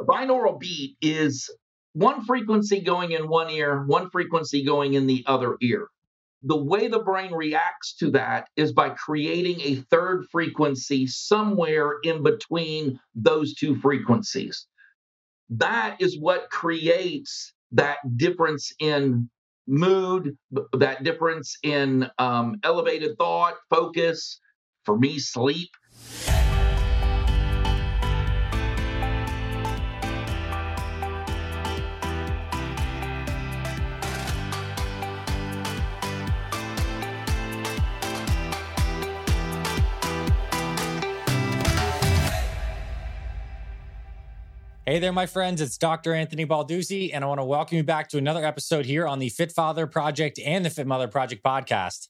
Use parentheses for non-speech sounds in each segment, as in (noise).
A binaural beat is one frequency going in one ear, one frequency going in the other ear. The way the brain reacts to that is by creating a third frequency somewhere in between those two frequencies. That is what creates that difference in mood, that difference in um, elevated thought, focus, for me, sleep. Hey there, my friends. It's Dr. Anthony Balduzzi, and I want to welcome you back to another episode here on the Fit Father Project and the Fit Mother Project podcast.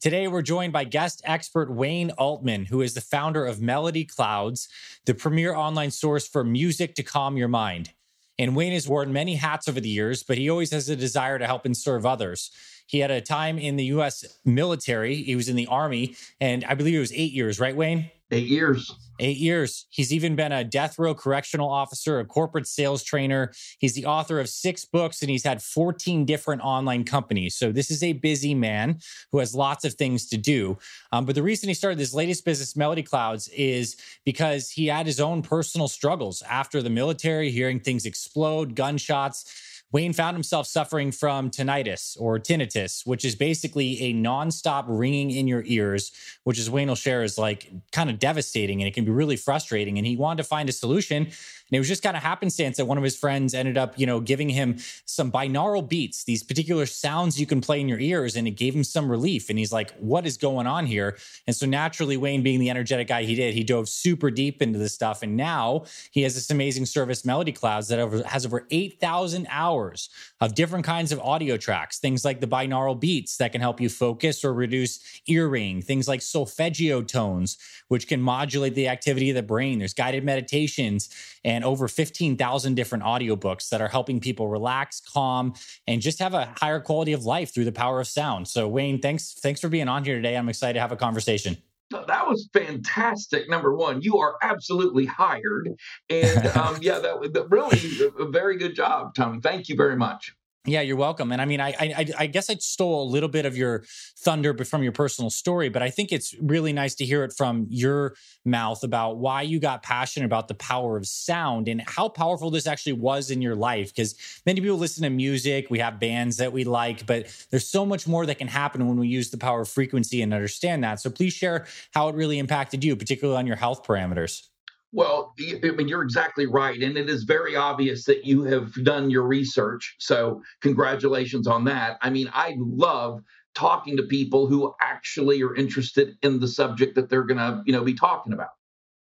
Today, we're joined by guest expert Wayne Altman, who is the founder of Melody Clouds, the premier online source for music to calm your mind. And Wayne has worn many hats over the years, but he always has a desire to help and serve others. He had a time in the US military, he was in the Army, and I believe it was eight years, right, Wayne? Eight years. Eight years. He's even been a death row correctional officer, a corporate sales trainer. He's the author of six books and he's had 14 different online companies. So this is a busy man who has lots of things to do. Um, but the reason he started this latest business, Melody Clouds, is because he had his own personal struggles after the military, hearing things explode, gunshots Wayne found himself suffering from tinnitus or tinnitus, which is basically a nonstop ringing in your ears, which is Wayne will share is like kind of devastating and it can be really frustrating. And he wanted to find a solution. And it was just kind of happenstance that one of his friends ended up, you know, giving him some binaural beats, these particular sounds you can play in your ears, and it gave him some relief. And he's like, what is going on here? And so naturally, Wayne, being the energetic guy he did, he dove super deep into this stuff. And now he has this amazing service, Melody Clouds, that has over 8,000 hours of different kinds of audio tracks, things like the binaural beats that can help you focus or reduce ear ringing, things like solfeggio tones, which can modulate the activity of the brain. There's guided meditations and over 15,000 different audiobooks that are helping people relax, calm, and just have a higher quality of life through the power of sound. So, Wayne, thanks thanks for being on here today. I'm excited to have a conversation. That was fantastic. Number one, you are absolutely hired, and (laughs) um, yeah, that was really a very good job, Tony. Thank you very much. Yeah, you're welcome. And I mean, I, I, I guess I stole a little bit of your thunder from your personal story, but I think it's really nice to hear it from your mouth about why you got passionate about the power of sound and how powerful this actually was in your life. Because many people listen to music, we have bands that we like, but there's so much more that can happen when we use the power of frequency and understand that. So please share how it really impacted you, particularly on your health parameters. Well, I mean, you're exactly right. And it is very obvious that you have done your research. So, congratulations on that. I mean, I love talking to people who actually are interested in the subject that they're going to, you know, be talking about.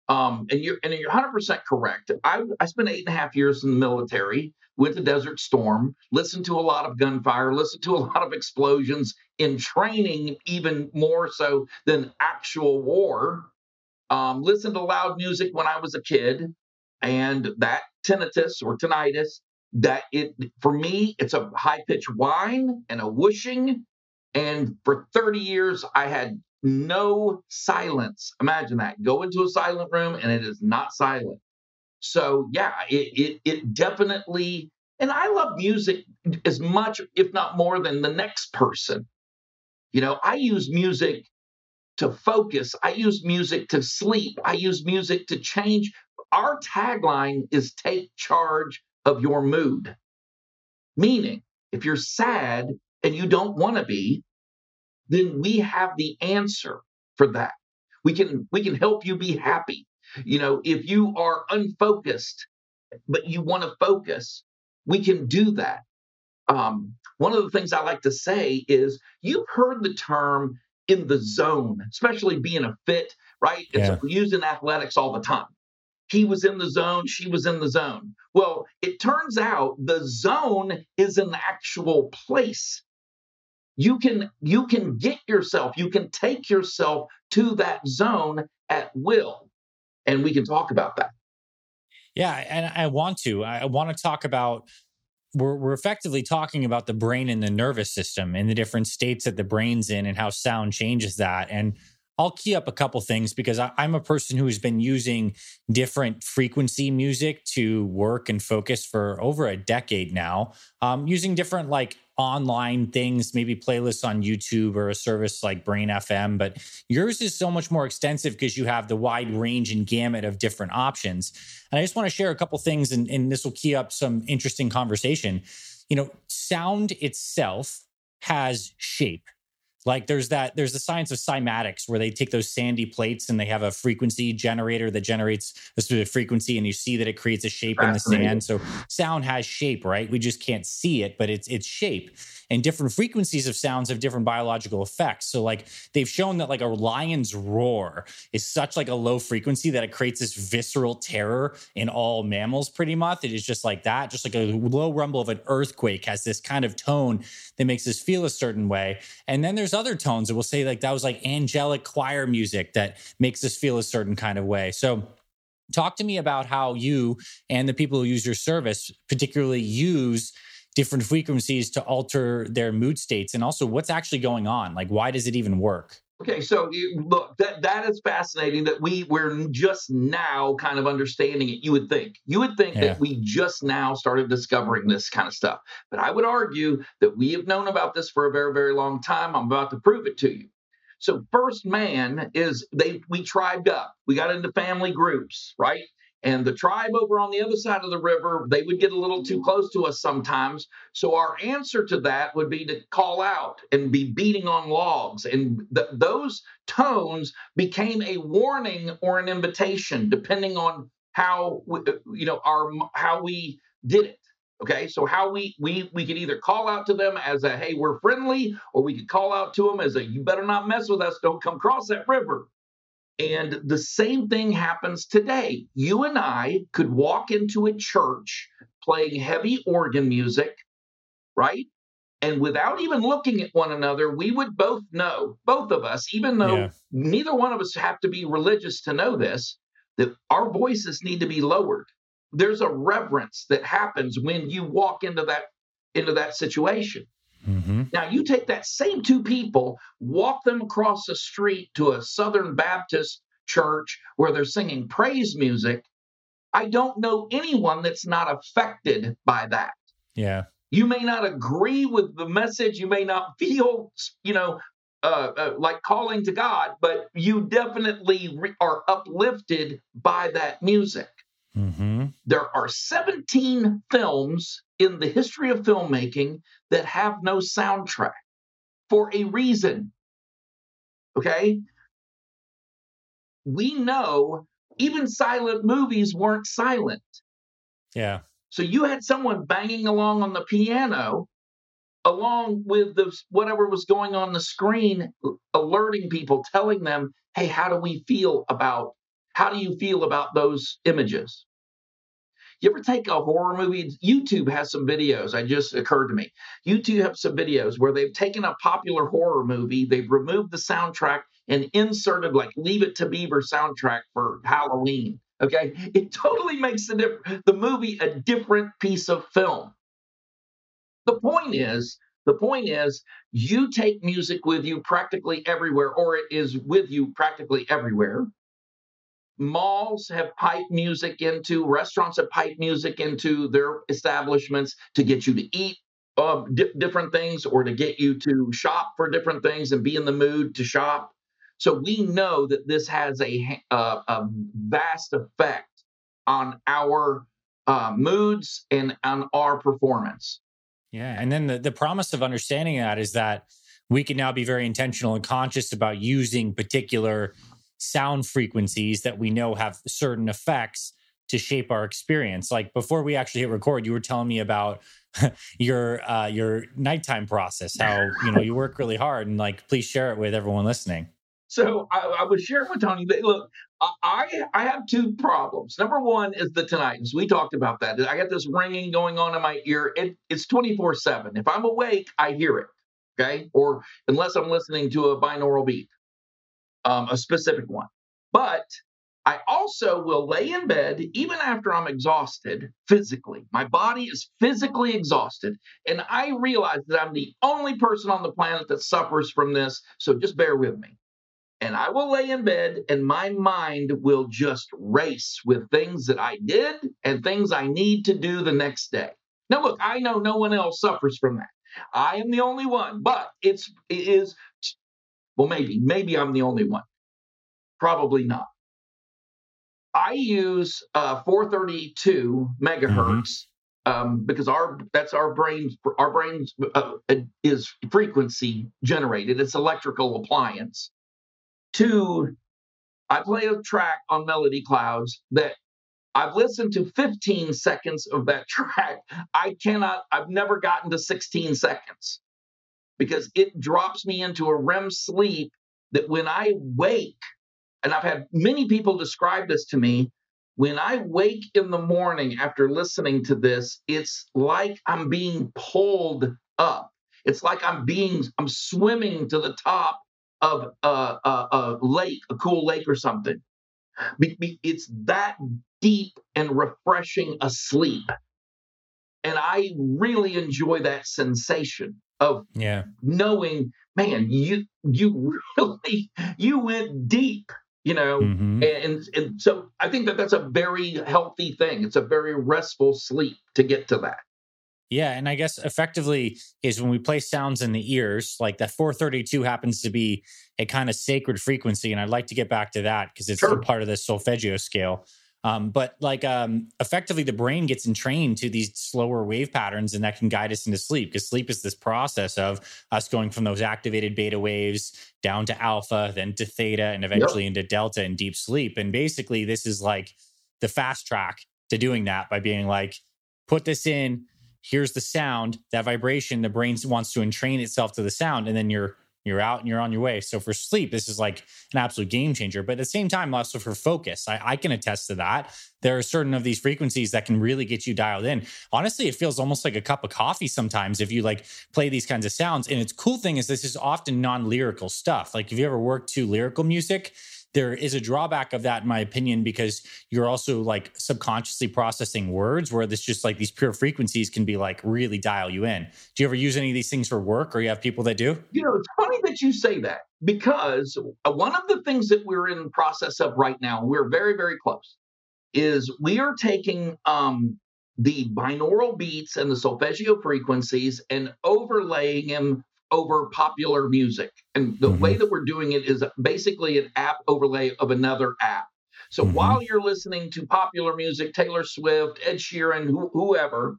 Um, and you're and you're 100 percent correct. I I spent eight and a half years in the military. Went to Desert Storm. Listened to a lot of gunfire. Listened to a (laughs) lot of explosions in training, even more so than actual war um, listened to loud music when I was a kid, and that tinnitus or tinnitus, that it for me, it's a high pitched whine and a whooshing. And for 30 years, I had no silence. Imagine that. Go into a silent room and it is not silent. So yeah, it it, it definitely. And I love music as much, if not more, than the next person. You know, I use music to focus. I use music to sleep. I use music to change. Our tagline is take charge of your mood. Meaning, if you're sad and you don't want to be, then we have the answer for that. We can we can help you be happy. You know, if you are unfocused but you want to focus, we can do that. Um, one of the things I like to say is you've heard the term in the zone, especially being a fit, right? It's yeah. used in athletics all the time. He was in the zone, she was in the zone. Well, it turns out the zone is an actual place. You can you can get yourself, you can take yourself to that zone at will. And we can talk about that. Yeah, and I want to. I want to talk about we're, we're effectively talking about the brain and the nervous system and the different states that the brain's in and how sound changes that. And I'll key up a couple things because I, am a person who's been using different frequency music to work and focus for over a decade now, um, using different like online things, maybe playlists on YouTube or a service like Brain FM. But yours is so much more extensive because you have the wide range and gamut of different options. And I just want to share a couple things, and, and this will key up some interesting conversation. You know, sound itself has shape like there's that there's the science of cymatics where they take those sandy plates and they have a frequency generator that generates a specific frequency and you see that it creates a shape in the sand. So sound has shape right? We just can't see it but it's it's shape. And different frequencies of sounds have different biological effects. So like they've shown that like a lion's roar is such like a low frequency that it creates this visceral terror in all mammals pretty much. It is just like that just like a low rumble of an earthquake has this kind of tone that makes us feel a certain way. And then there's there's other tones that will say like that was like angelic choir music that makes us feel a certain kind of way. So talk to me about how you and the people who use your service particularly use different frequencies to alter their mood states and also what's actually going on like why does it even work Okay, so look, that that is fascinating that we we're just now kind of understanding it. You would think, you would think yeah. that we just now started discovering this kind of stuff, but I would argue that we have known about this for a very very long time. I'm about to prove it to you. So first man is they we tribed up. We got into family groups, right? And the tribe over on the other side of the river, they would get a little too close to us sometimes. So our answer to that would be to call out and be beating on logs. And th- those tones became a warning or an invitation, depending on how we, uh, you know our how we did it. Okay, so how we we we could either call out to them as a hey we're friendly, or we could call out to them as a you better not mess with us, don't come cross that river. And the same thing happens today. You and I could walk into a church playing heavy organ music, right? And without even looking at one another, we would both know, both of us, even though yeah. neither one of us have to be religious to know this, that our voices need to be lowered. There's a reverence that happens when you walk into that into that situation. Mm-hmm. Now, you take that same two people, walk them across the street to a Southern Baptist church where they're singing praise music. I don't know anyone that's not affected by that. Yeah. You may not agree with the message. You may not feel, you know, uh, uh, like calling to God, but you definitely re- are uplifted by that music. Mm-hmm. There are 17 films in the history of filmmaking that have no soundtrack for a reason. Okay? We know even silent movies weren't silent. Yeah. So you had someone banging along on the piano along with the whatever was going on the screen alerting people telling them, "Hey, how do we feel about how do you feel about those images?" You ever take a horror movie? YouTube has some videos. I just occurred to me. YouTube have some videos where they've taken a popular horror movie, they've removed the soundtrack and inserted like Leave It to Beaver soundtrack for Halloween. Okay, it totally makes the diff- the movie a different piece of film. The point is, the point is, you take music with you practically everywhere, or it is with you practically everywhere malls have piped music into, restaurants have piped music into their establishments to get you to eat uh, di- different things or to get you to shop for different things and be in the mood to shop. So we know that this has a, a vast effect on our uh, moods and on our performance. Yeah. And then the, the promise of understanding that is that we can now be very intentional and conscious about using particular sound frequencies that we know have certain effects to shape our experience. Like before we actually hit record, you were telling me about (laughs) your uh, your nighttime process. How you know you work really hard, and like please share it with everyone listening. So I, I was sharing with Tony that look, I I have two problems. Number one is the tinnitus. We talked about that. I got this ringing going on in my ear. It, it's twenty four seven. If I'm awake, I hear it. Okay, or unless I'm listening to a binaural beat um, a specific one. But I also will lay in bed even after I'm exhausted physically. My body is physically exhausted. And I realize that I'm the only person on the planet that suffers from this. So just bear with me. and I will lay in bed and my mind will just race with things that I did and things I need to do the next day. Now, look, I know no one else suffers from that. I am the only one, but it's it is well, maybe maybe I'm the only one. Probably not. I use uh, 432 megahertz mm-hmm. um, because our that's our brains our brains uh, is frequency generated. It's electrical appliance. Two, I play a track on Melody Clouds that I've listened to 15 seconds of that (laughs) track. I cannot. I've never gotten to 16 seconds because it drops me into a REM sleep that when I wake and I've had many people describe this to me. When I wake in the morning after listening to this, it's like I'm being pulled up. It's like I'm being, I'm swimming to the top of a, a, a lake, a cool lake or something. It's that deep and refreshing a sleep. And I really enjoy that sensation of yeah. knowing, man, you you really (laughs) you went deep you know mm-hmm. and, and so i think that that's a very healthy thing it's a very restful sleep to get to that yeah and i guess effectively is when we play sounds in the ears like that 432 happens to be a kind of sacred frequency and i'd like to get back to that because it's sure. part of the solfeggio scale um, but like um, effectively, the brain gets entrained to these slower wave patterns, and that can guide us into sleep. Because sleep is this process of us going from those activated beta waves down to alpha, then to theta, and eventually yep. into delta in deep sleep. And basically, this is like the fast track to doing that by being like, put this in. Here's the sound, that vibration. The brain wants to entrain itself to the sound, and then you're you're out and you're on your way. So for sleep, this is like an absolute game changer. But at the same time, also for focus, I, I, can attest to that. There are certain of these frequencies that can really get you dialed in. Honestly, it feels almost like a cup of coffee sometimes if you like play these kinds of sounds. And its cool thing is this is often non-lyrical stuff. Like if you ever worked to lyrical music, there is a drawback of that in my opinion because you're also like subconsciously processing words where this just like these pure frequencies can be like really dial you in. Do you ever use any of these things for work or you have people that do? You know it's funny that you say that because uh, one of the things that we're in process of right now we're very very close is we are taking um the binaural beats and the solfeggio frequencies and overlaying them over popular music. And the mm-hmm. way that we're doing it is basically an app overlay of another app. So mm-hmm. while you're listening to popular music, Taylor Swift, Ed Sheeran, wh- whoever,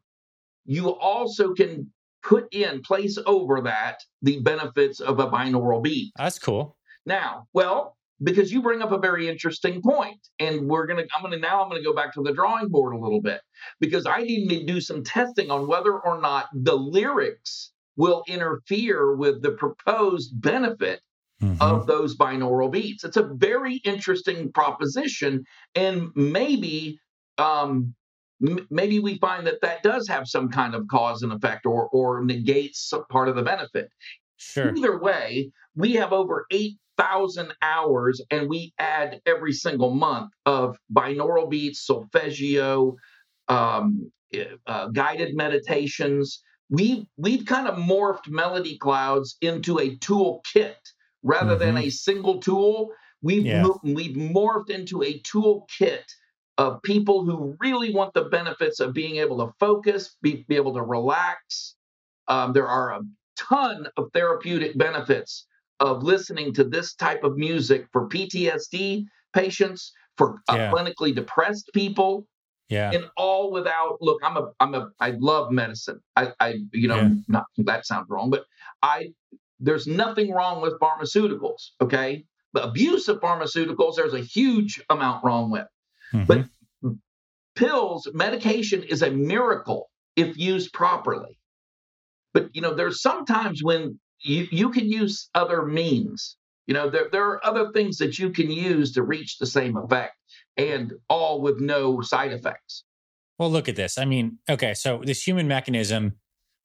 you also can put in, place over that the benefits of a binaural beat. That's cool. Now, well, because you bring up a very interesting point and we're going to i'm going to now i'm going to go back to the drawing board a little bit because i need to do some testing on whether or not the lyrics will interfere with the proposed benefit mm-hmm. of those binaural beats. It's a very interesting proposition, and maybe um, maybe we find that that does have some kind of cause and effect, or or negates part of the benefit. Sure. Either way, we have over eight thousand hours, and we add every single month of binaural beats, solfeggio, um, eh, uh, guided meditations we've we've kind of morphed melody clouds into a tool kit rather mm-hmm. than a single tool we've yeah. we've morphed into a tool kit of people who really want the benefits of being able to focus be, be able to relax um, there are a ton of therapeutic benefits of listening to this type of music for ptsd patients for uh, yeah. clinically depressed people yeah. And all without look, I'm a I'm a I love medicine. I I you know, yeah. not that sounds wrong, but I there's nothing wrong with pharmaceuticals, okay? The abuse of pharmaceuticals, there's a huge amount wrong with. Mm-hmm. But pills, medication is a miracle if used properly. But you know, there's sometimes when you, you can use other means. You know, there, there are other things that you can use to reach the same effect and all with no side effects. Well, look at this. I mean, okay, so this human mechanism,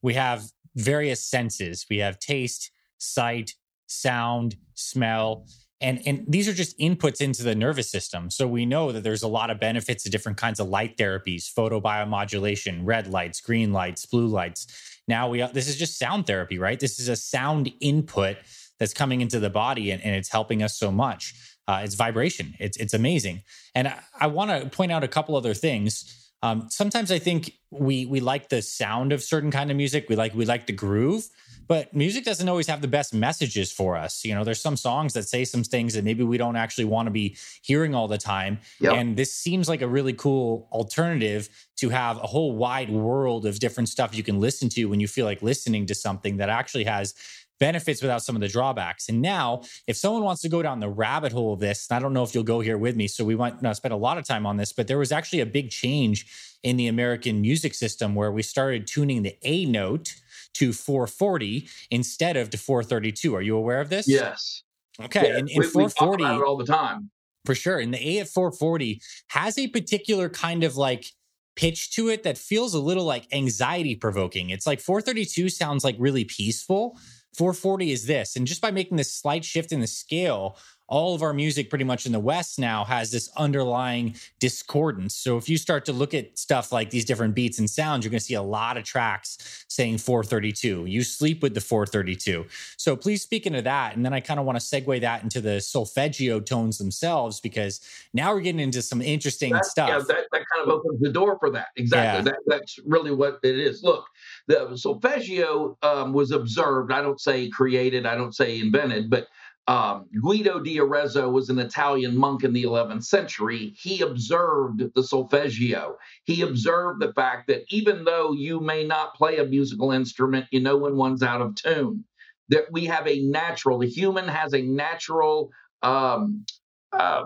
we have various senses. We have taste, sight, sound, smell, and and these are just inputs into the nervous system. So we know that there's a lot of benefits to different kinds of light therapies, photobiomodulation, red lights, green lights, blue lights. Now we uh, this is just sound therapy, right? This is a sound input that's coming into the body and, and it's helping us so much. Uh, it's vibration. It's it's amazing. And I, I want to point out a couple other things. Um, sometimes I think we we like the sound of certain kind of music. We like we like the groove, but music doesn't always have the best messages for us. You know, there's some songs that say some things that maybe we don't actually want to be hearing all the time. Yep. And this seems like a really cool alternative to have a whole wide world of different stuff you can listen to when you feel like listening to something that actually has benefits without some of the drawbacks. And now, if someone wants to go down the rabbit hole of this, I don't know if you'll go here with me, so we might not spend a lot of time on this, but there was actually a big change in the American music system where we started tuning the A note to 440 instead of to 432. Are you aware of this? Yes. Okay. Yeah, in, in we, 440, we all the time. For sure. And the A at 440 has a particular kind of like pitch to it that feels a little like anxiety provoking. It's like 432 sounds like really peaceful, 440 is this. And just by making this slight shift in the scale, all of our music pretty much in the West now has this underlying discordance. So if you start to look at stuff like these different beats and sounds, you're going to see a lot of tracks saying 432. You sleep with the 432. So please speak into that. And then I kind of want to segue that into the solfeggio tones themselves because now we're getting into some interesting that, stuff. Yeah, that, that kind of opens the door for that. Exactly. Yeah. That, that's really what it is. Look, the solfeggio um, was observed. I don't say created, I don't say invented, but um, Guido di Arezzo was an Italian monk in the 11th century. He observed the solfeggio. He observed the fact that even though you may not play a musical instrument, you know when one's out of tune. That we have a natural, the human has a natural um, uh,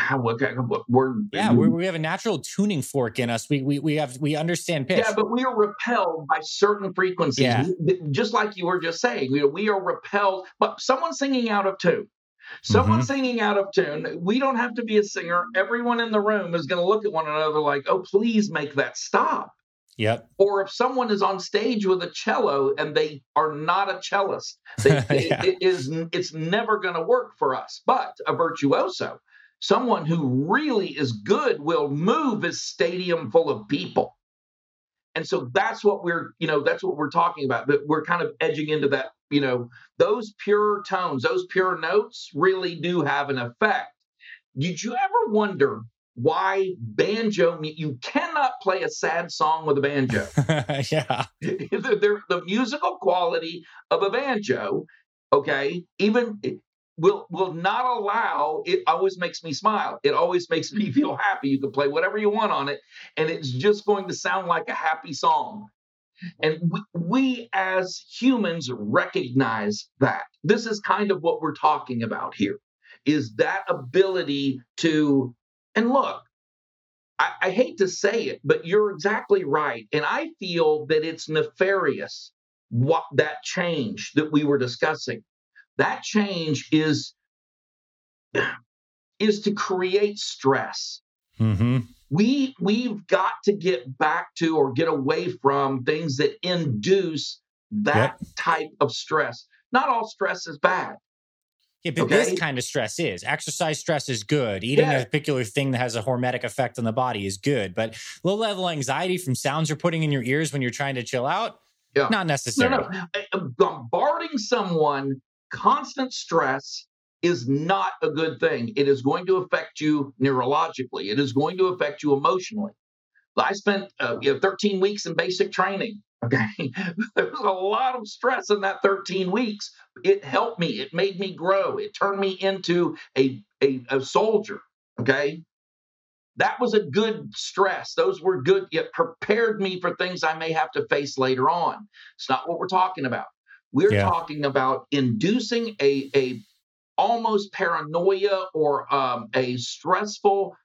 how what, what word? Yeah, we, we have a natural tuning fork in us. We we we have we understand pitch. Yeah, but we are repelled by certain frequencies. Yeah. just like you were just saying, we, we are repelled. But someone singing out of tune. Someone mm-hmm. singing out of tune. We don't have to be a singer. Everyone in the room is going to look at one another like, "Oh, please make that stop." Yep. Or if someone is on stage with a cello and they are not a cellist, they, (laughs) yeah. it is it's never going to work for us. But a virtuoso, someone who really is good will move a stadium full of people. And so that's what we're, you know, that's what we're talking about. That we're kind of edging into that, you know, those pure tones, those pure notes really do have an effect. Did you ever wonder why banjo you cannot play a sad song with a banjo (laughs) yeah (laughs) the, the, musical quality of a banjo okay even will will not allow it always makes me smile. It always makes me mm-hmm. feel happy. You can play whatever you want on it and it's just going to sound like a happy song. And we, we as humans recognize that. This is kind of what we're talking about here is that ability to and look I, I hate to say it but you're exactly right. And i feel that it's nefarious what that change that we were discussing that change is is to create stress. Mm-hmm. We we've got to get back to or get away from things that induce that yep. type of stress. Not all stress is bad. Yeah, but okay? this kind of stress is. Exercise stress is good. Eating yeah. a particular thing that has a hormetic effect on the body is good. But low level anxiety from sounds you're putting in your ears when you're trying to chill out, yeah. not necessarily. No, no. Bombarding someone constant stress is not a good thing. It is going to affect you neurologically. It is going to affect you emotionally. I spent uh, you know, 13 weeks in basic training. (laughs) Okay, there was a lot of stress in that 13 weeks. It helped me. It made me grow. It turned me into a, a, a soldier. Okay, that was a good stress. Those were good. It prepared me for things I may have to face later on. It's not what we're talking about. We're yeah. talking about inducing a, a almost paranoia or um, a stressful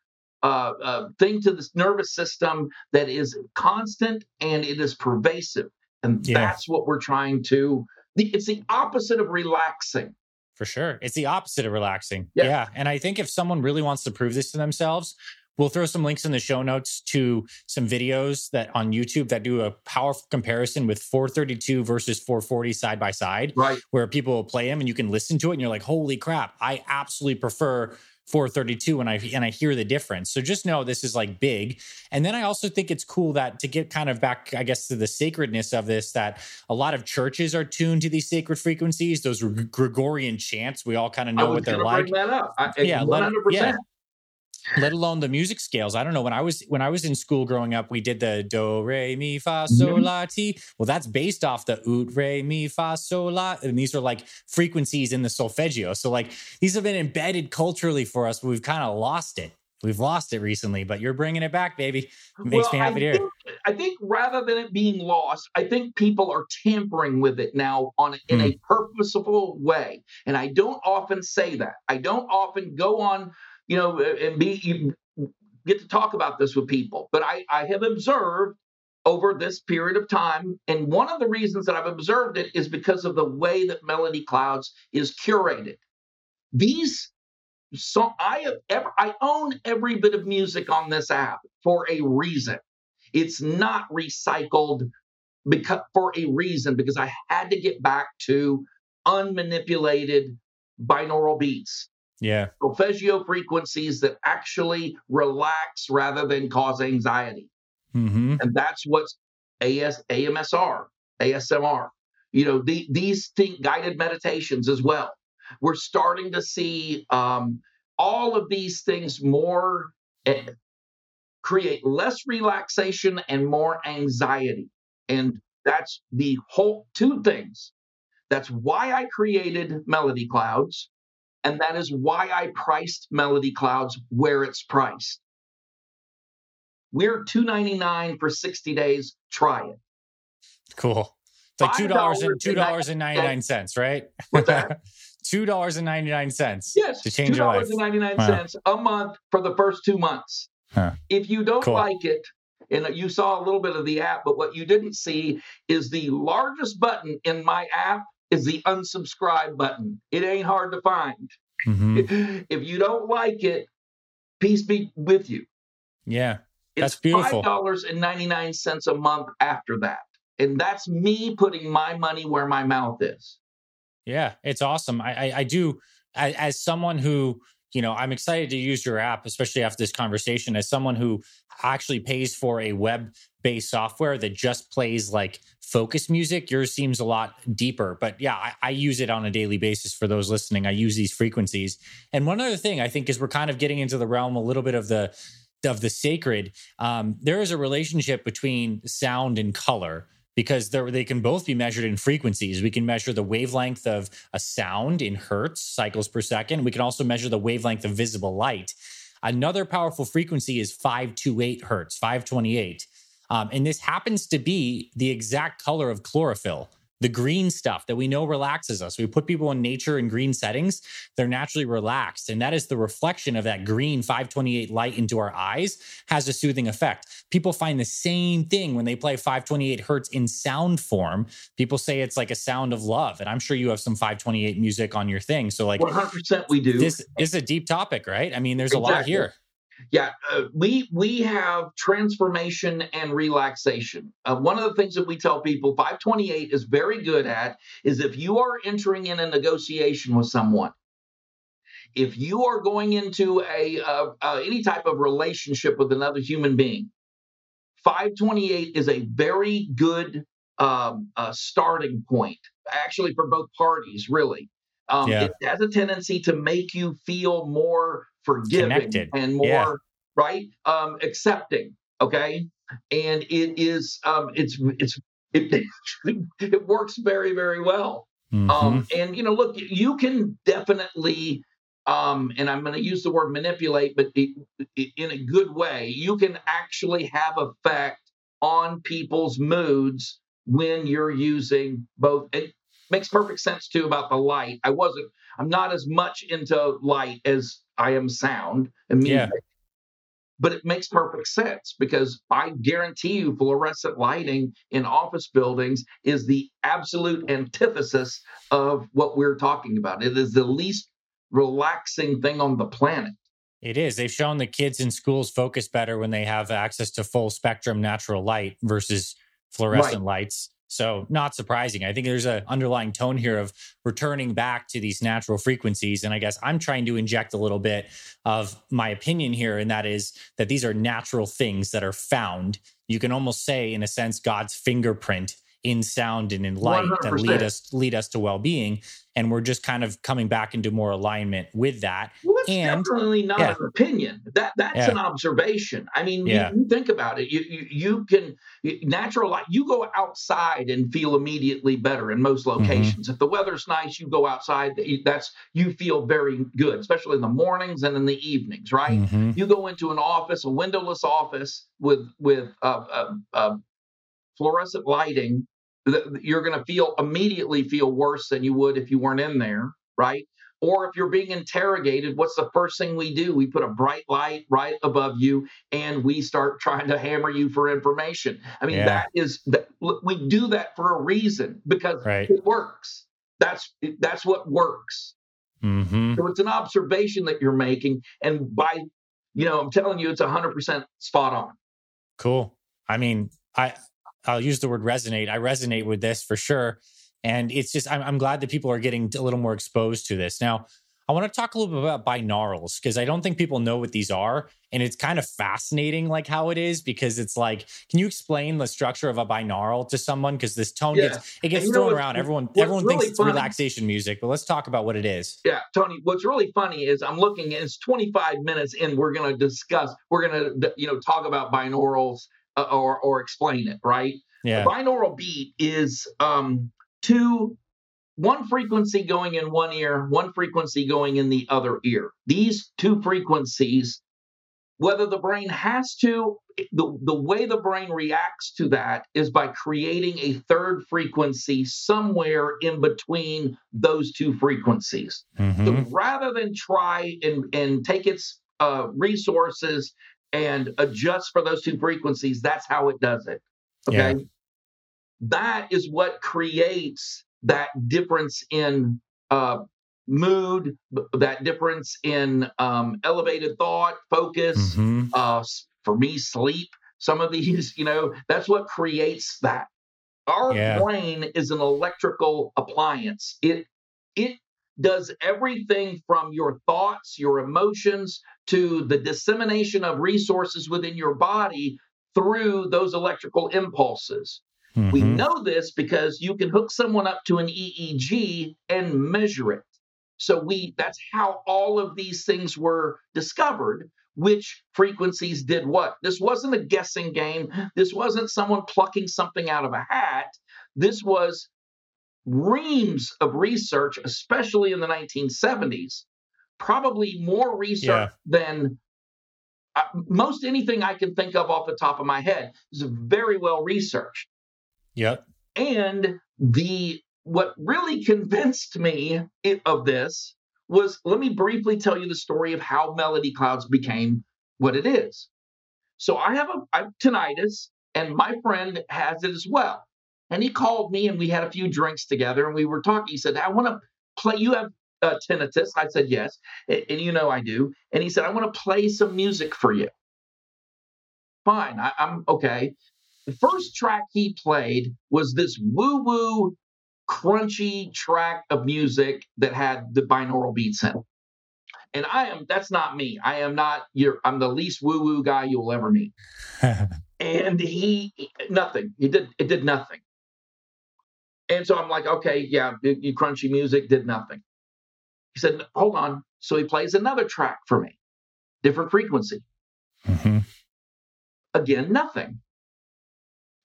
uh, uh, thing to the nervous system that is constant and it is pervasive. And yeah. that's what we're trying to, it's the opposite of relaxing. For sure. It's the opposite of relaxing. Yeah. yeah. And I think if someone really wants to prove this to themselves, We'll throw some links in the show notes to some videos that on YouTube that do a powerful comparison with 432 versus 440 side by side. Right. Where people will play them and you can listen to it and you're like, holy crap, I absolutely prefer 432 and I and I hear the difference. So just know this is like big. And then I also think it's cool that to get kind of back, I guess, to the sacredness of this, that a lot of churches are tuned to these sacred frequencies, those Gregorian chants. We all kind of know what they're like. I, yeah, 100%. Let, yeah let alone the music scales. I don't know when I was when I was in school growing up, we did the do re mi fa sol la ti. Well, that's based off the ut re mi fa sol la, and these are like frequencies in the solfeggio. So like these have been embedded culturally for us, but we've kind of lost it. We've lost it recently, but you're bringing it back, baby. It makes well, me happy I to hear. I think rather than it being lost, I think people are tampering with it now on in mm. a purposeful way. And I don't often say that. I don't often go on you know, and be get to talk about this with people. But I, I have observed over this period of time, and one of the reasons that I've observed it is because of the way that Melody Clouds is curated. These so I have ever I own every bit of music on this app for a reason. It's not recycled because for a reason because I had to get back to unmanipulated binaural beats. Yeah. Solfeggio frequencies that actually relax rather than cause anxiety. Mm-hmm. And that's what's AS, AMSR, ASMR. You know, the, these think guided meditations as well. We're starting to see um, all of these things more eh, create less relaxation and more anxiety. And that's the whole two things. That's why I created Melody Clouds and that is why I priced Melody Clouds where it's priced. We're $2.99 for 60 days. Try it. Cool. It's like two dollars and two dollars and ninety nine cents, right? (laughs) Two dollars and ninety nine cents. Yes, to change your life. Two dollars and ninety nine cents a month for the first two months. Huh. If you don't cool. like it, and you saw a little bit of the app, but what you didn't see is the largest button in my app is the unsubscribe button. It ain't hard to find. Mm-hmm. (laughs) If you don't like it, peace be with you. Yeah. That's it's beautiful. $5.99 a month after that. And that's me putting my money where my mouth is. Yeah, it's awesome. I, I, I do, as, as someone who you know, I'm excited to use your app, especially after this conversation, as someone who actually pays for a web based software that just plays like focus music. Yours seems a lot deeper, but yeah, I, I, use it on a daily basis for those listening. I use these frequencies. And one other thing I think is we're kind of getting into the realm a little bit of the of the sacred. Um, there is a relationship between sound and color because they can both be measured in frequencies. We can measure the wavelength of a sound in hertz, cycles per second. We can also measure the wavelength of visible light. Another powerful frequency is 528 hertz, 528. Um, and this happens to be the exact color of chlorophyll the green stuff that we know relaxes us. We put people in nature in green settings, they're naturally relaxed. And that is the reflection of that green 528 light into our eyes has a soothing effect. People find the same thing when they play 528 hertz in sound form. People say it's like a sound of love. And I'm sure you have some 528 music on your thing. So, like, 100% we do. This, this is a deep topic, right? I mean, there's exactly. a lot here. Yeah, uh, we we have transformation and relaxation. Uh, one of the things that we tell people 528 is very good at is if you are entering in a negotiation with someone, if you are going into a uh, uh any type of relationship with another human being, 528 is a very good um, uh, starting point, actually for both parties, really. Um, yeah. It has a tendency to make you feel more forgiving Connected. and more yeah. right um, accepting. Okay, and it is um, it's it's it, (laughs) it works very very well. Mm-hmm. Um, and you know, look, you can definitely um, and I'm going to use the word manipulate, but it, it, in a good way, you can actually have effect on people's moods when you're using both. It makes perfect sense too about the light. I wasn't, I'm not as much into light as I am sound and music. Yeah. But it makes perfect sense because I guarantee you, fluorescent lighting in office buildings is the absolute antithesis of what we're talking about. It is the least relaxing thing on the planet. It is. They've shown the kids in schools focus better when they have access to full spectrum natural light versus fluorescent right. lights. So, not surprising. I think there's an underlying tone here of returning back to these natural frequencies. And I guess I'm trying to inject a little bit of my opinion here. And that is that these are natural things that are found. You can almost say, in a sense, God's fingerprint in sound and in light 100%. that lead us lead us to well-being and we're just kind of coming back into more alignment with that well, that's and definitely not yeah. an opinion that that's yeah. an observation i mean yeah. you, you, think about it you, you, you can natural light you go outside and feel immediately better in most mm-hmm. locations mm-hmm. if the weather's nice you go outside that's you feel very good especially in the mornings and in the evenings right mm-hmm. you go into an office a windowless office with with uh, uh, uh, fluorescent lighting you're going to feel immediately feel worse than you would if you weren't in there, right? Or if you're being interrogated, what's the first thing we do? We put a bright light right above you and we start (laughs) trying to hammer you for information. I mean, yeah. that is that we do that for a reason because right. it works. That's that's what works. Mm-hmm. So it's an observation that you're making, and by you know, I'm telling you, it's 100 percent spot on. Cool. I mean, I I'll use the word resonate. I resonate with this for sure. And it's just, I'm, I'm glad that people are getting a little more exposed to this. Now, I want to talk a little bit about binaurals because I don't think people know what these are. And it's kind of fascinating, like how it is, because it's like, can you explain the structure of a binaural to someone? Because this tone yeah. gets it gets thrown around. Everyone everyone really thinks it's funny, relaxation music, but let's talk about what it is. Yeah, Tony. What's really funny is I'm looking. It's 25 minutes, and we're going to discuss. We're going to you know talk about binaurals or or explain it, right? Yeah. A binaural beat is um, two one frequency going in one ear, one frequency going in the other ear. These two frequencies, whether the brain has to, the, the way the brain reacts to that is by creating a third frequency somewhere in between those two frequencies. Mm-hmm. So rather than try and, and take its uh, resources and adjust for those two frequencies, that's how it does it. Okay. Yeah that is what creates that difference in uh, mood, that difference in um, elevated thought, focus, mm-hmm. uh, for me, sleep. Some of these, (laughs) you know, that's what creates that. Our yeah. brain is an electrical appliance. It it does everything from your thoughts, your emotions, to the dissemination of resources within your body through those electrical impulses. Mm-hmm. We know this because you can hook someone up to an EEG and measure it. So we that's how all of these things were discovered. Which frequencies did what? This wasn't a guessing game. This wasn't someone plucking something out of a hat. This was reams of research, especially in the 1970s, probably more research yeah. than uh, most anything I can think of off the top of my head. Is very well researched. Yep. And the what really (laughs) convinced me of this was let me briefly tell you the story of how Melody Clouds became what it is. So I have a I have tinnitus, and my friend has it as well. And he called me, and we had a few drinks together, and we were talking. He said, "I want to play. You have uh, tinnitus?" I said, "Yes," and, and, you know I do. And he said, "I want to play some music for you." Fine, I, I'm okay. The first track he played was this woo woo, crunchy track of music that had the binaural beats in. it And I am, that's not me. I am not your, I'm the least woo woo guy you'll ever meet. (laughs) and he, nothing. He did, it did nothing. And so I'm like, okay, yeah, you crunchy music did nothing. He said, hold on. So he plays another track for me, different frequency. Mm-hmm. Again, nothing.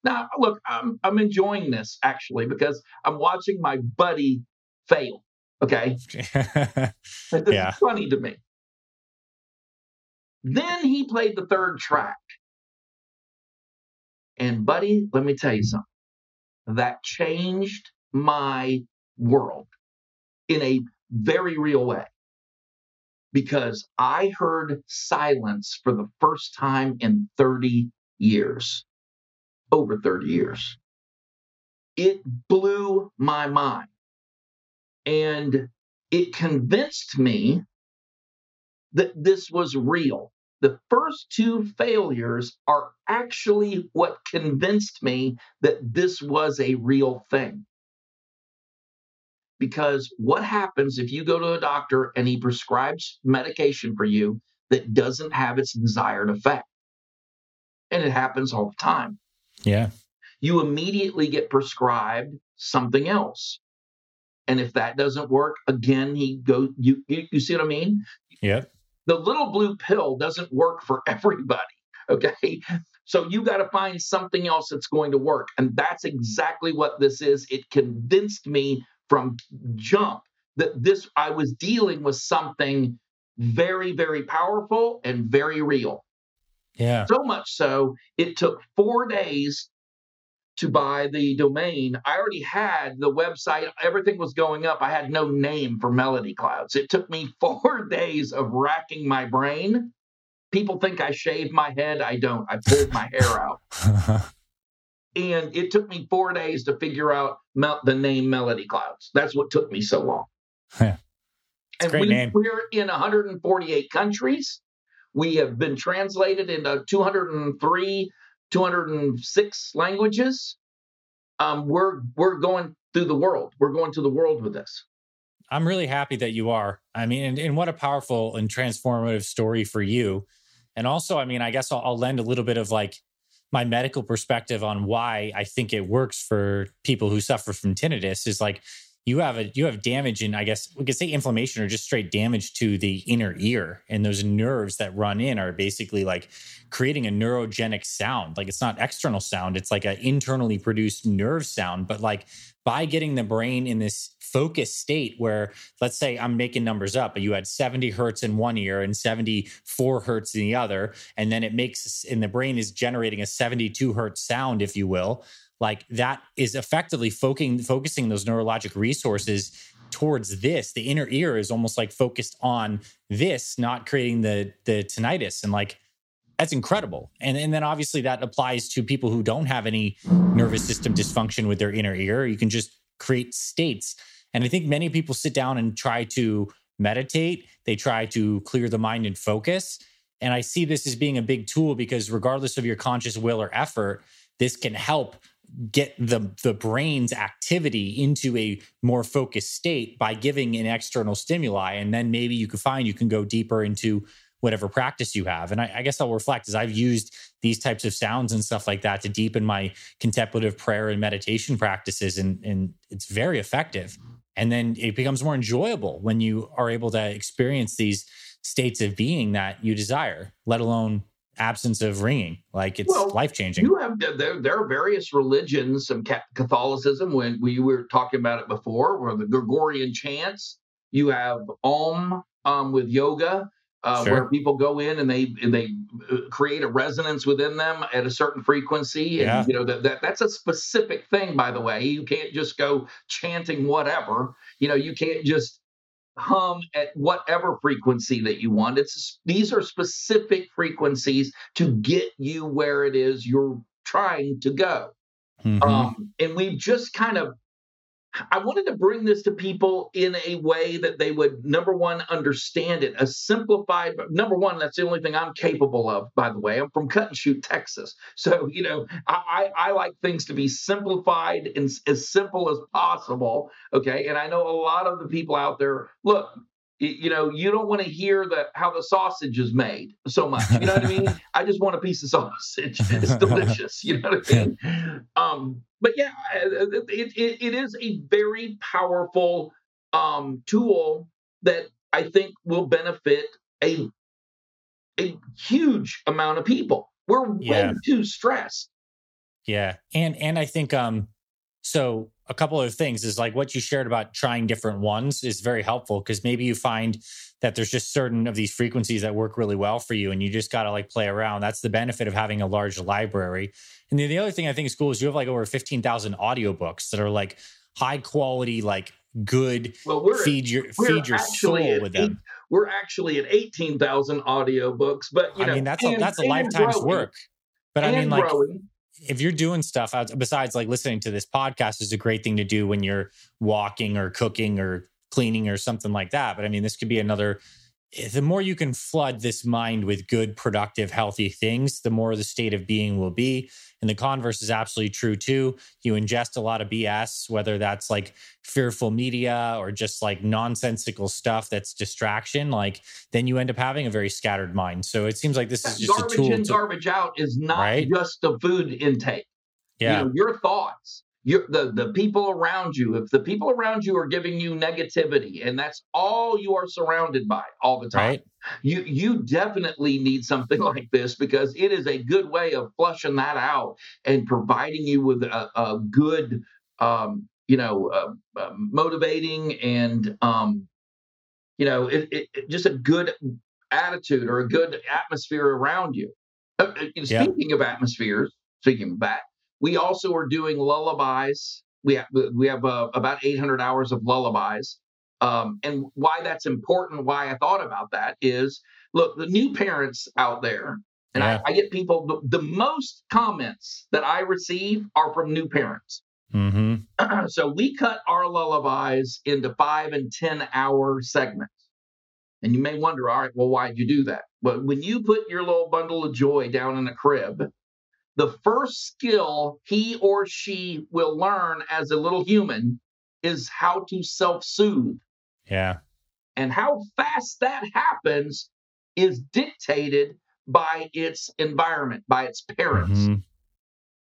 Now, look, I'm I'm enjoying this actually because I'm watching my buddy fail. Okay, (laughs) it's yeah. funny to me. Then he played the third track, and buddy, let me tell you something. That changed my world in a very real way because I heard silence for the first time in 30 years over 30 years. It blew my mind. And it convinced me that this was real. The first two failures are actually what convinced me that this was a real thing. Because what happens if you go to a doctor and he prescribes medication for you that doesn't have its desired effect? And it happens all the time. Yeah. You immediately get prescribed something else. And if that doesn't work, again, he goes, you, you, you see what I mean? Yep. The little blue pill doesn't work for (laughs) everybody. Okay. So you got to find something else that's going to work. And that's exactly what this is. It convinced me from jump that this, I was dealing with something very, very powerful and very real. Yeah. So much so, it took four days to buy the domain. I already had the website, everything was going up. I had no name for Melody Clouds. It took me (laughs) four days of racking my brain. People think I shave my head. I don't. I pulled my hair out. (laughs) and it took me four days to figure out mel- the name Melody Clouds. That's what took me so long. Yeah. and great we, name. we're in 148 countries. We have been translated into 203, 206 languages. Um, we're we're going through the world. We're going to the world with this. I'm really happy that you are. I mean, and, and what a powerful and transformative story for you. And also, I mean, I guess I'll, I'll lend a little bit of like my medical perspective on why I think it works for people who suffer from tinnitus is like you have a you have damage in I guess we could say inflammation or just straight damage to the inner ear. And those nerves that run in are basically like creating a neurogenic sound. Like it's not external sound it's like an internally produced nerve sound. But like by getting the brain in this focused state where let's say i'm making numbers up but you had 70 hertz in one ear and 74 hertz in the other and then it makes and the brain is generating a 72 hertz sound if you will like that is effectively focusing focusing those neurologic resources towards this. The inner ear is almost like focused on this not creating the the tinnitus. And like that's incredible. And and then obviously that applies to people who don't have any nervous system dysfunction with their inner ear. You can just create states. And i think many people sit down and try to meditate. They try to clear the mind and focus. And i see this as being a big tool because regardless of your conscious will or effort this can help get the the brain's activity into a more focused state by giving an external stimuli and then maybe you can find you can go deeper into whatever practice you have. And I, I, guess i'll reflect as i've used these types of sounds and stuff like that to deepen my contemplative prayer and meditation practices and and it's very effective. And then it becomes more enjoyable when you are able to experience these states of being that you desire let alone absence of ringing. Like it's well, life changing. You have there, there are various religions, some Catholicism. When we were talking about it before, or the Gregorian chants. You have Om um, with yoga. Uh, sure. where people go in and they and they uh, create a resonance within them at a certain frequency and yeah. you know that, that that's a specific thing by the way you can't just go chanting whatever you know you can't just hum at whatever frequency that you want. It's these are specific frequencies to get you where it is you're trying to go. Mm-hmm. Um, and we've just kind of I wanted to bring this to people in a way that they would number one understand it, a simplified. Number one, that's the only thing I'm capable of. By the way, I'm from Cut and Shoot, Texas, so you know I, I, like things to be simplified and as simple as possible. Okay, and I know a lot of the people out there. Look, you know, you don't want to hear the how the sausage is made so much. You know what I mean? (laughs) I just want a piece of sausage. (laughs) It's delicious. You know what I mean? Um, but yeah, it, it, it is a very powerful um, tool that I think will benefit a a huge amount of people. We're yeah. way too stressed. Yeah, and and I think um, so a couple of things is like what you shared about trying different ones is very helpful because maybe you find that there's just certain of these frequencies that work really well for you and you just got to like play around. That's the benefit of having a large library. And then the other thing I think is cool is you have like over 15,000 audiobooks that are like high quality, like good well, we're, feed your feed your soul with them. We're actually at 18,000 audiobooks, but you know, I mean that's and, a that's a lifetime's growing. work. But I mean like growing if you're doing stuff besides like listening to this podcast is a great thing to do when you're walking or cooking or cleaning or something like that. But I mean, this could be another eh, the more you can flood this mind with good, productive, healthy things, the more the state of being will be. And the converse is absolutely true too. You ingest a lot of BS, whether that's like fearful media or just like nonsensical stuff that's distraction, like then you end up having a very scattered mind. So it seems like this is just garbage a tool. in, to, garbage out is not Right? just the food intake. yeah. You know, your thoughts, your the the people around you. If the people around you are giving you negativity, and that's all you are surrounded by all the time, right. you you definitely need something (laughs) like this because it is a good way of flushing that out and providing you with a, a good um you know uh, uh, motivating and um you know it, it, just a good attitude or a good atmosphere around you Uh, uh, Yeah. speaking of atmospheres speaking of that we also are doing lullabies we have we have uh, about 800 hours of lullabies um, and why that's important, why I thought about that is look, the new parents out there, and Yeah. I, I get people, the, the most comments that I receive are from new parents. hmm (clears throat) so we cut our lullabies into five and 10 hour segments. And you may wonder, all right, well, why'd you do that? But when you put your little bundle of joy down in a crib, the first skill he or she will learn as a little human is how to self soothe. Yeah. And how fast that happens is dictated by its environment, by its parents. Mhm.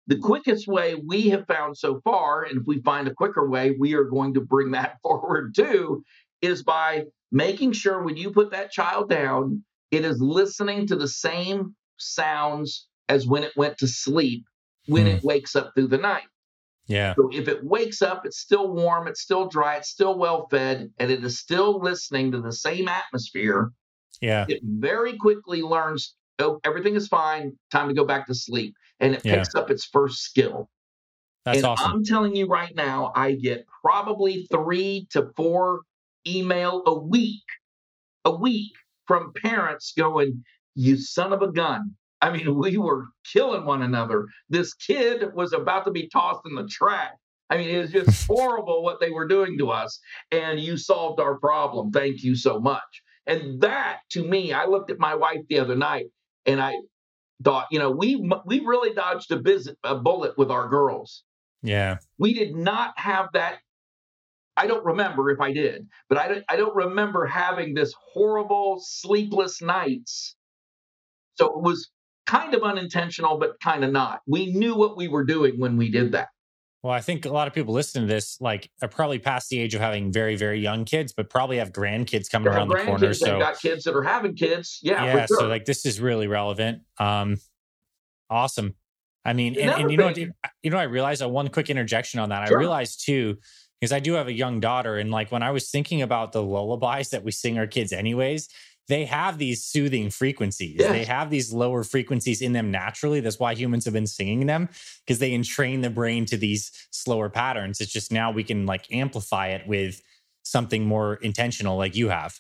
The quickest way we have found so far, and if we find a quicker way, we are going to bring that (laughs) forward too, is by making sure when you put that child down, it is listening to the same sounds as when it went to sleep when Hmm. it wakes up through the night. Yeah. So if it wakes up, it's still warm, it's still dry, it's still well fed, and it is still listening to the same atmosphere. Yeah. It very quickly learns, oh, everything is fine, time to go back to sleep. And it Yeah. picks up its first skill. That's and awesome. I'm telling you right now, I get probably three to four email a week, a week from parents going, "You son of a gun." I mean, we were killing one another. This kid was about to be tossed in the trash. I mean, it was just (laughs) horrible what they were doing to us. And you solved our problem. Thank you so much. And that, to me, I looked at my wife the other night and I thought, you know, we we really dodged a, visit, a bullet with our girls yeah. we did not have that i don't remember if i did but i don't, I don't remember having this horrible sleepless nights so it was kind of unintentional but kind of not we knew what we were doing when we did that Well, I think a lot of people listening to this, like, are probably past the age of having very, very young kids, but probably have grandkids coming around the corner. grandkids, they've So, got kids that are having kids yeah, yeah. sure. So, like, this is really relevant. Um, awesome. I mean, and, and you know, what, you know, I realized uh, one quick interjection on that. Sure. I realized too, because I do have a young daughter, and like when I was thinking about the lullabies that we sing our kids, anyways, they have these soothing frequencies. They have these lower frequencies in them naturally. That's why humans have been singing them because they entrain the brain to these slower patterns. It's just now we can like amplify it with something more intentional, like you have.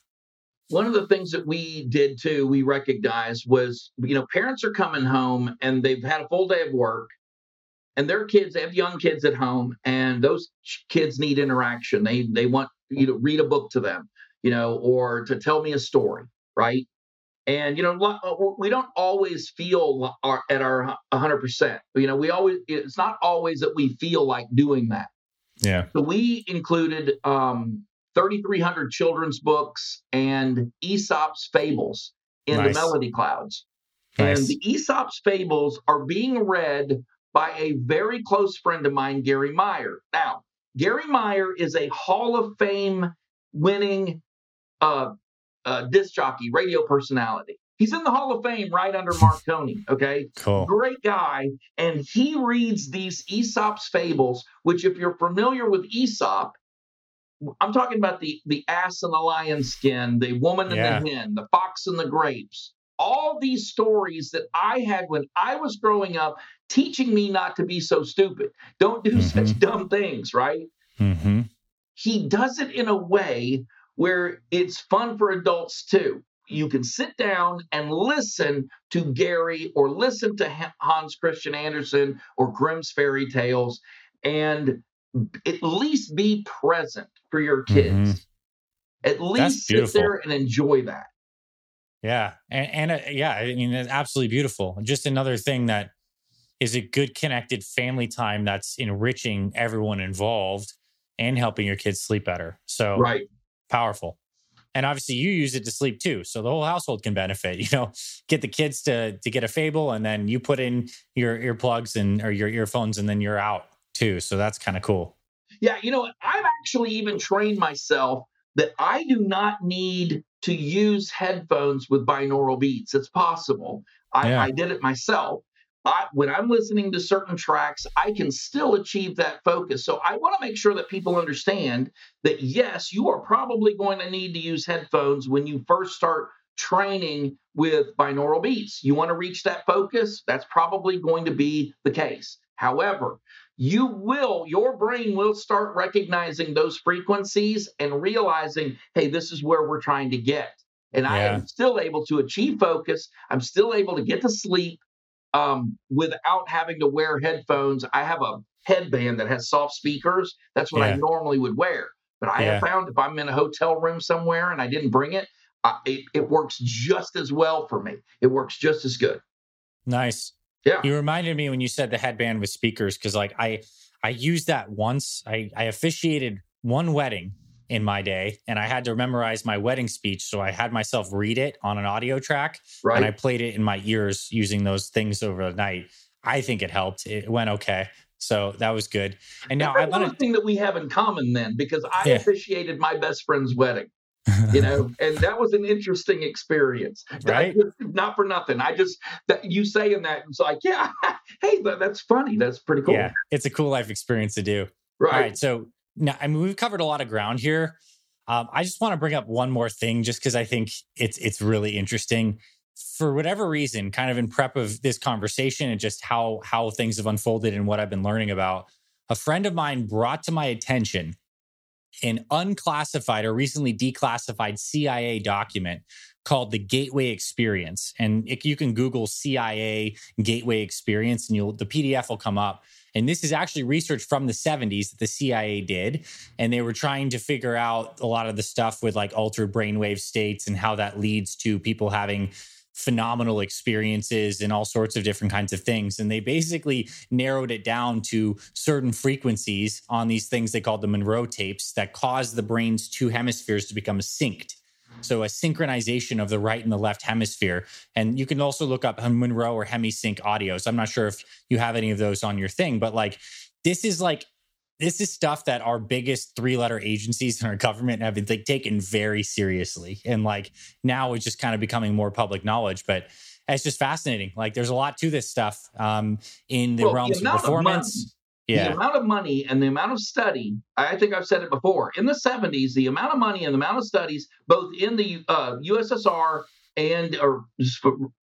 one of the things that we did too we recognized was you know parents are coming home and they've had a full day of work and their kids they have young kids at home and those kids need interaction they they want you to read a book to them you know or to tell me a story right and you know uh, we don't always feel our, at our 100% you know we always it's not always that we feel like doing that Yeah. so we included um, 3,300 children's books and Aesop's fables in Nice. the Melody Clouds. Nice. And the Aesop's fables are being read by a very close friend of mine, Gary Meyer. Now, Gary Meyer is a Hall of Fame winning uh, uh, disc jockey, radio personality. He's in the Hall of Fame right under Mark (laughs) Tony. Okay Cool. great guy and he reads these aesop's fables which if you're familiar with aesop i'm talking about the the ass and the lion skin the woman and Yeah. the hen the fox and the grapes all these stories that i had when i was growing up teaching me not to be so stupid don't do (laughs) such Mhm. dumb things right hmm he does it in a way where it's fun for adults too. You can sit down and listen to Gary or listen to Hans Christian Andersen or Grimm's fairy tales and at least be present for your kids. At least sit there and enjoy that. Yeah, and, and uh, yeah, I mean, it's absolutely beautiful. Just another thing that is a good connected family time that's enriching everyone involved and helping your kids sleep better. So right, powerful. And obviously, you use it to sleep too, so the whole household can benefit. (laughs) You know, get the kids to to get a fable, and then you put in your earplugs and or your earphones, and then you're out too. So that's kind of cool. Yeah, you know, I've actually even trained myself that I do not need to use headphones with binaural beats. It's possible. I, yeah. I did it myself. I, when I'm listening to certain tracks, I can still achieve that focus. So I want to make sure that people understand that yes, you are probably going to need to use headphones when you first start training with binaural beats. You want to reach that focus, that's probably going to be the case. However, you will, your brain will start recognizing those frequencies and realizing, hey, this is where we're trying to get. And yeah. I am still able to achieve focus. I'm still able to get to sleep um, without having to wear headphones. I have a headband that has soft speakers. That's what yeah. I normally would wear. But I yeah. have found if I'm in a hotel room somewhere and I didn't bring it, I, it, it works just as well for me. It works just as good. Nice. Yeah. You reminded me when you said the headband with speakers because like I I used that once. I I officiated one wedding in my day and I had to memorize my wedding speech. So I had myself read it on an audio track right. and I played it in my ears using those things over the night. I think it helped. It went okay. So that was good. And now That's I want to thing that we have in common then, because I yeah. officiated my best friend's wedding you know (laughs) and that was an interesting experience right just, not for nothing i just that you saying that it's like yeah (laughs) hey that's funny that's pretty cool yeah it's a cool life experience to do right all right so now i mean we've covered a lot of ground here um, i just want to bring up one more thing just because i think it's it's really interesting for whatever reason kind of in prep of this conversation and just how how things have unfolded and what i've been learning about a friend of mine brought to my attention an unclassified or recently declassified CIA document called the Gateway Experience. And you can Google CIA Gateway Experience and you'll the PDF will come up. And this is actually research from the 70s that the CIA did. And they were trying to figure out a lot of the stuff with like altered brainwave states and how that leads to people having phenomenal experiences and all sorts of different kinds of things. And they basically narrowed it down to certain frequencies on these things they called the Monroe tapes that cause the brain's two hemispheres to become synced. So a synchronization of the right and the left hemisphere. And you can also look up Monroe or Hemi-Sync audios. I'm not sure if you have any of those on your thing, but like this is like this is stuff that our biggest three letter agencies in our government have been like, taken very seriously. And like now it's just kind of becoming more public knowledge. But it's just fascinating. Like there's a lot to this stuff um, in the well, realms the of performance. Yeah. The amount of money and the amount of study, I think I've said it before, in the 70s, the amount of money and the amount of studies, both in the uh, USSR and or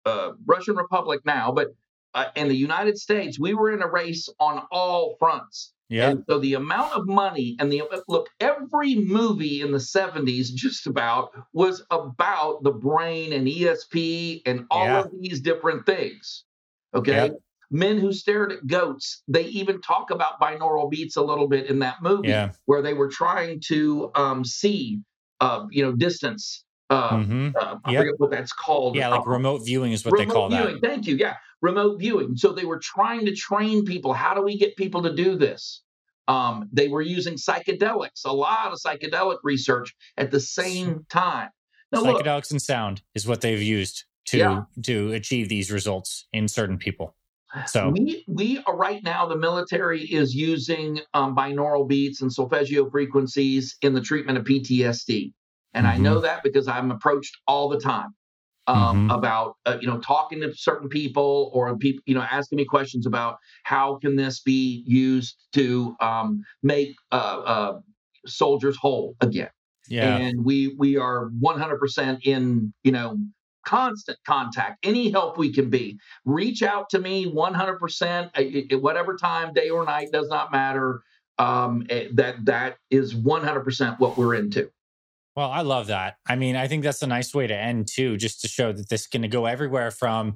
uh, Russian Republic now, but uh, in the United States, we were in a race on all fronts. Yeah. And so the amount of money and the look, every movie in the 70s just about was about the brain and ESP and all yeah. of these different things. Okay. Men who stared at goats, they even talk about binaural beats a little bit in that movie yeah. where they were trying to um, see, uh, you know, distance. Uh, mm-hmm. uh, I yep. forget what that's called. Yeah, like remote viewing is what they call viewing. that. Thank you. Yeah remote viewing. So they were trying to train people. How do we get people to do this? Um, they were using psychedelics, a lot of psychedelic research at the same time. Now, psychedelics look, and sound is what they've used to yeah. to achieve these results in certain people. So we we are right now the military is using um, binaural beats and solfeggio frequencies in the treatment of PTSD, and mm-hmm. I know that because I'm approached all the time um, mm-hmm. about uh, you know talking to certain people or people you know asking me questions about how can this be used to um, make uh, uh, soldiers whole again. Yeah, and we we are 100% in you know constant contact any help we can be reach out to me 100% at whatever time day or night does not matter um, eh, that that is 100% what we're into well, I love that. I mean, I think that's a nice way to end too, just to show that this can go everywhere from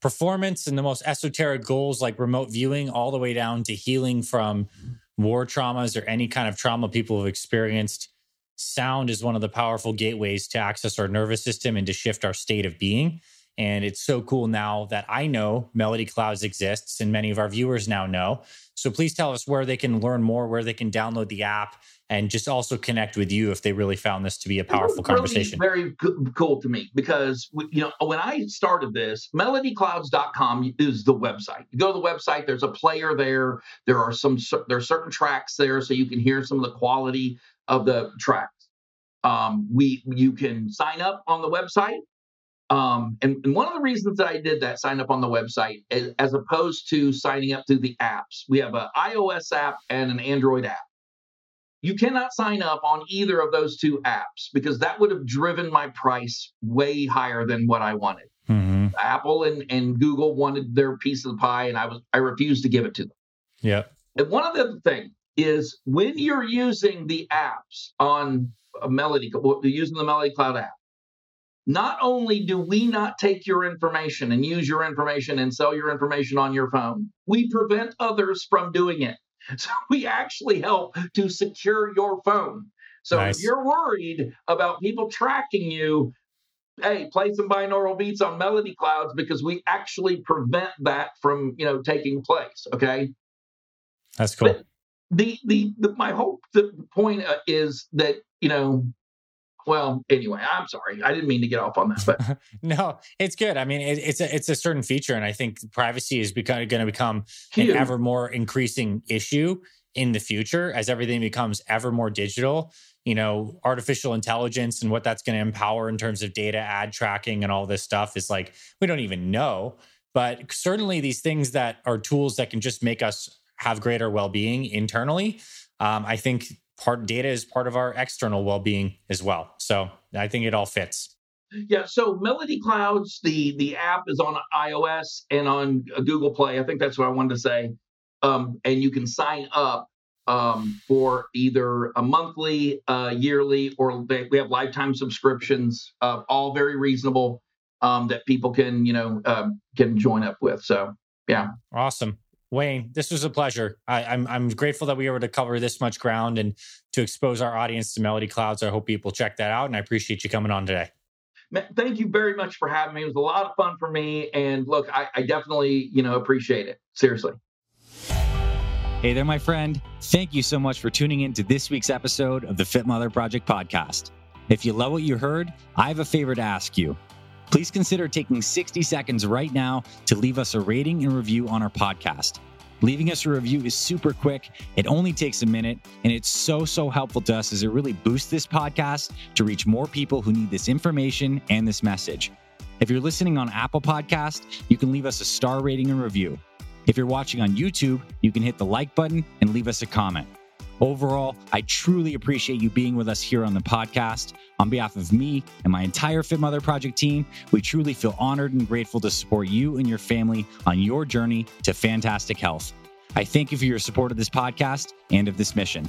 performance and the most esoteric goals like remote viewing all the way down to healing from war traumas or any kind of trauma people have experienced. Sound is one of the powerful gateways to access our nervous system and to shift our state of being. And it's so cool now that I know Melody Clouds exists and many of our viewers now know. So please tell us where they can learn more, where they can download the app, and just also connect with you if they really found this to be a powerful conversation. Very cool to me because you know when I started this, melodyclouds.com is the website. You go to the website, there's a player there. There are some there are certain tracks there, so you can hear some of the quality of the tracks. Um, we you can sign up on the website. Um, and, and, one of the reasons that I did that sign up on the website, as, as opposed to signing up through the apps, we have an iOS app and an Android app. You cannot sign up on either of those two apps because that would have driven my price way higher than what I wanted. Mm-hmm. Apple and, and Google wanted their piece of the pie, and I was I refused to give it to them. Yeah. And one of the things is when you're using the apps on a Melody, using the Melody Cloud app, not only do we not take your information and use your information and sell your information on your phone, we prevent others from doing it. (laughs) So we actually help to secure your phone. So nice. if you're worried about people tracking you, hey, play some binaural beats on Melody Clouds because we actually prevent that from, you know, taking place. Okay. That's cool. But the, the, the my hope, the point uh, is that, you know, well anyway i'm sorry. I didn't mean to get off on that but (laughs) no it's good. I mean it, it's a it's a certain feature and i think privacy is become, going to become Huge. an ever more increasing issue in the future as everything becomes ever more digital. You know artificial intelligence and what that's going to empower in terms of data ad tracking and all this stuff is like we don't even know. But certainly these things that are tools that can just make us have greater well-being internally um, i think part data is part of our external well-being as well. So I think it all fits. Yeah, so Melody Clouds, the the app is on iOS and on uh, Google Play. I think that's what I wanted to say. Um, and you can sign up um, for either a monthly, uh, yearly, or they, we have lifetime subscriptions. Uh, all very reasonable um, that people can you know uh, can join up with. So yeah, awesome. Wayne, this was a pleasure. I, am I'm, I'm grateful that we were able to cover this much ground and to expose our audience to Melody Clouds. I hope people check that out, and I appreciate you coming on today. Thank you very much for having me. It was a lot of fun for me, and look, I, I definitely you know appreciate it. Seriously. Hey there, my friend. Thank you so much for tuning in to this week's episode of the Fit Mother Project podcast. If you love what you heard, I have a favor to ask you please consider taking 60 seconds right now to leave us a rating and review on our podcast. Leaving us a review is super quick. It only takes a minute, and it's so, so helpful to us as it really boosts this podcast to reach more people who need this information and this message. If you're listening on Apple Podcast, you can leave us a star rating and review. If you're watching on YouTube, you can hit the like button and leave us a comment. Overall, I truly appreciate you being with us here on the podcast. On behalf of me and my entire Fit Mother Project team, we truly feel honored and grateful to support you and your family on your journey to fantastic health. I thank you for your support of this podcast and of this mission.